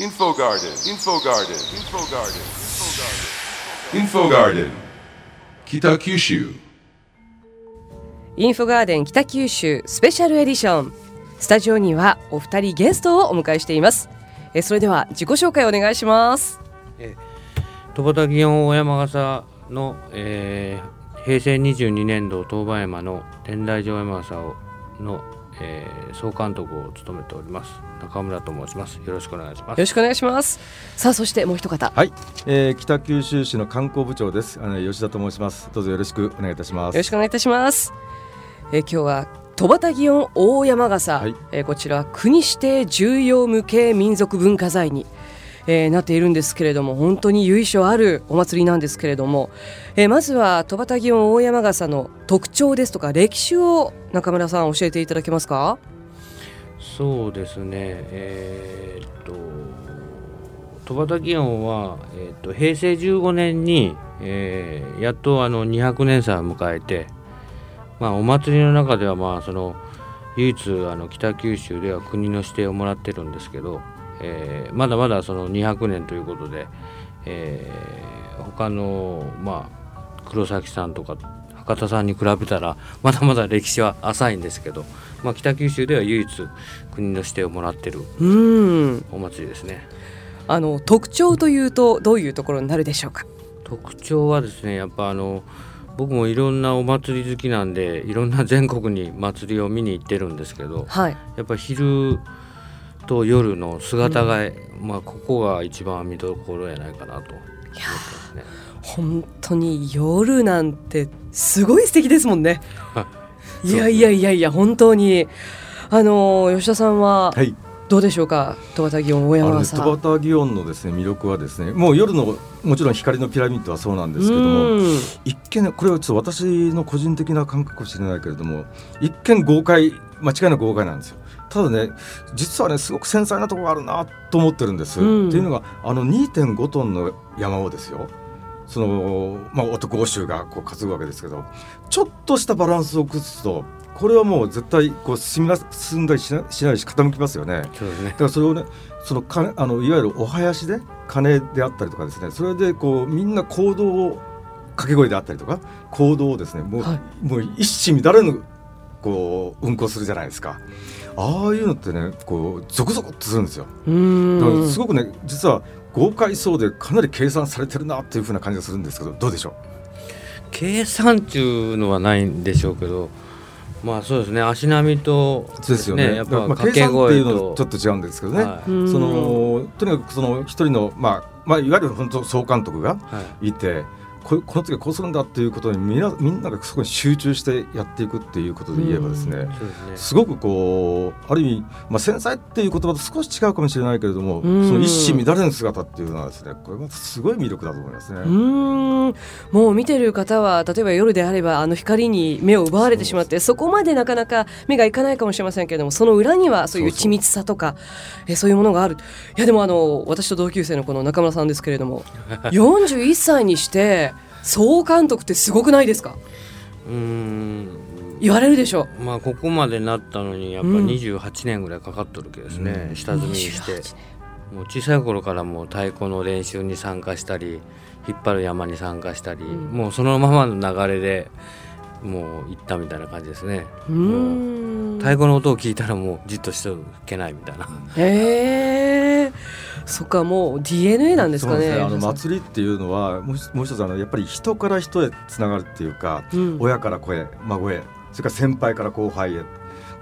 Info Garden, Info Garden, Info Garden, Info Garden, 北九州インフォガーデン北九州スペシャルエディションスタジオにはお二人ゲストをお迎えしています。えそれでは自己紹介お願いします。戸畑祇園大山笠の、えー平成22年度当番山の天台城山笠の、えー総監督を務めております中村と申しますよろしくお願いしますよろしくお願いしますさあそしてもう一方はい、えー、北九州市の観光部長です。あの吉田と申します。どうぞよろしくお願いいたします。よろしくお願いいたします。えー今日は戸畑祇園大山笠、はいえーこちら国指定重要無形民族文化財に、えーなっているんですけれども本当に由緒あるお祭りなんですけれども、えーまずは戸畑祇園大山笠の特徴ですとか歴史を中村さん教えていただけますか？そうですね。えーっと戸畑祇園は、えーっと平成15年に、えーやっとあの200年祭を迎えてまあお祭りの中ではまあその唯一あの北九州では国の指定をもらってるんですけど、えーまだまだその200年ということで、えー他のまあ黒崎さんとか博多さんに比べたらまだまだ歴史は浅いんですけど、まあ、北九州では唯一国の指定をもらってるお祭りですね。あの特徴というとどういうところになるでしょうか？特徴はですねやっぱあの僕もいろんなお祭り好きなんでいろんな全国に祭りを見に行ってるんですけどはい。やっぱ昼と夜の姿が、まあここが一番見どころやないかなと。ね。本当に夜なんてすごい素敵ですもんね。は いやいやいやいや本当に。あの吉田さんははい。どうでしょうか？戸畑祇園大山笠戸畑祇園のですね魅力はですね、もう夜のもちろん光のピラミッドはそうなんですけども、うん。一見ねこれはちょっと私の個人的な感覚かもしれないけれども、一見豪快間違いなく豪快なんですよ。ただね実はねすごく繊細なところがあるなと思ってるんです。うんっていうのがあの2.5トンの山をですよ。そのまあ男欧州がこう担ぐわけですけどちょっとしたバランスを崩すとこれはもう絶対こう進みな進んだりしなしないし傾きますよね。そうですねだからそれをねそのかあのいわゆるお囃子で鐘であったりとかですねそれでこうみんな行動を掛け声であったりとか行動をですねもう,、はいもう一糸乱れぬこう運行するじゃないですかああいうのってねこうゾクゾクっとするんですよ。うだからんすごくね実は豪快そうでかなり計算されてるなっていうふうな感じがするんですけどどうでしょ計算っていうのはないんでしょうけどまあそうですね足並みとうですよね。やっぱっていうのとちょっと違うんですけどね、はい。うんそのとにかくその一人の、まあまあ、いわゆる本当総監督がはい。いてここの次はこうするんだっていうことにみんなみんながそこに集中してやっていくっていうことで言えばですね、そうですね。すごくこうある意味、まあ、繊細っていう言葉と少し違うかもしれないけれども、うん。その一糸乱れぬ姿っていうのはですねこれまたすごい魅力だと思いますね。うもう見てる方は例えば夜であればあの光に目を奪われてしまってそこまでなかなか目がいかないかもしれませんけれどもその裏にはそういう緻密さとかえそういうものがある。いやでもあの私と同級生のこの中村さんですけれども 41歳にして総監督ってすごくないですか？うーん。言われるでしょ。まあここまでなったのにやっぱうん。28年ぐらいかかっとるわけですね、うん。下積みして。28もう小さい頃からもう太鼓の練習に参加したり引っ張る山に参加したり、うん。もうそのままの流れでもう行ったみたいな感じですね。うーん。太鼓の音を聞いたらもうじっとしておけないみたいな。へえそっかもう DNA なんですかね。そうあの祭りっていうのはもう一もう一つあのやっぱり人から人へつながるっていうか、うん。親から子へ孫へそれから先輩から後輩へ。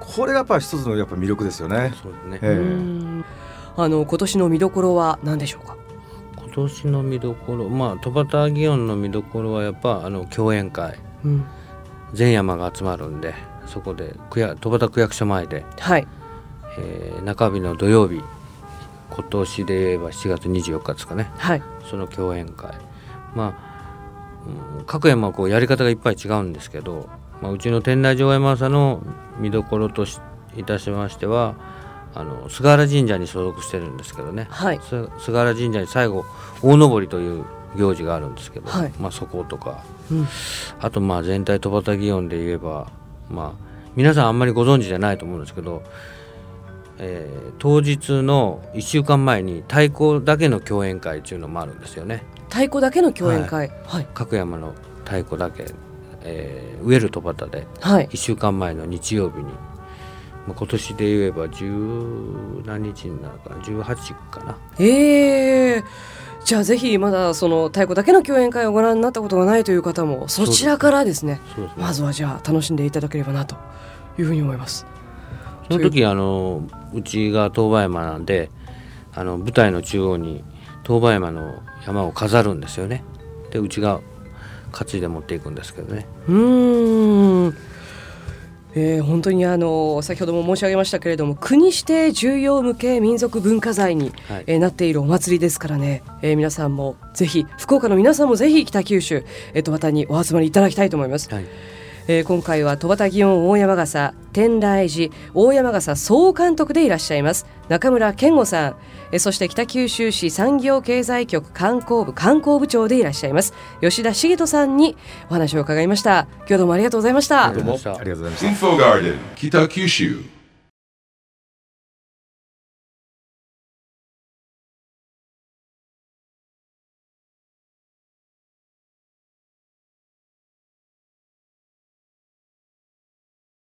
これがやっぱり一つのやっぱ魅力ですよね。そうですね、ええ。うん。あの今年の見どころは何でしょうか？今年の見どころまあ戸畑祇園の見どころはやっぱあの共演会。うん。全山が集まるんでそこで区や戸畑区役所前で、はい。えー中日の土曜日今年で言えば7月24日ですかね。はい。その共演会。まあ、うん各山はこうやり方がいっぱい違うんですけど、まあ、うちの天台城山朝の見どころとしいたしましてはあの菅原神社に所属してるんですけどね、はい。す菅原神社に最後大登りという行事があるんですけど、はい。まあ、そことか。うん。あとまあ全体戸畑祇園で言えばまあ皆さんあんまりご存知じゃないと思うんですけどえー当日の1週間前に太鼓だけの共演会っていうのもあるんですよね。太鼓だけの共演会。はい。角山の太鼓だけ、えー、ウェル戸端ではい。1週間前の日曜日に、まあ、今年で言えば十何日になるかな。18かな。ええじゃあぜひまだその太鼓だけの共演会をご覧になったことがないという方もそちらからですね。そうですね。まずはじゃあ楽しんでいただければなというふうに思いますその時あのうちが東馬山なんであの舞台の中央に東馬山の山を飾るんですよね。でうちが担いで持っていくんですけどね。うーん。えー本当にあの先ほども申し上げましたけれども国指定重要無形民族文化財に、はい。えーなっているお祭りですからね、えー皆さんもぜひ福岡の皆さんもぜひ北九州、えー、戸端にお集まりいただきたいと思います。はいえー今回は戸端祇園大山笠天来寺大山笠総監督でいらっしゃいます。中村健吾さん、えーそして北九州市産業経済局観光部観光部長でいらっしゃいます。吉田茂人さんにお話を伺いました。今日はどうもありがとうございました。どうも。ありがとうございました。Info Garden, Kitakyushu.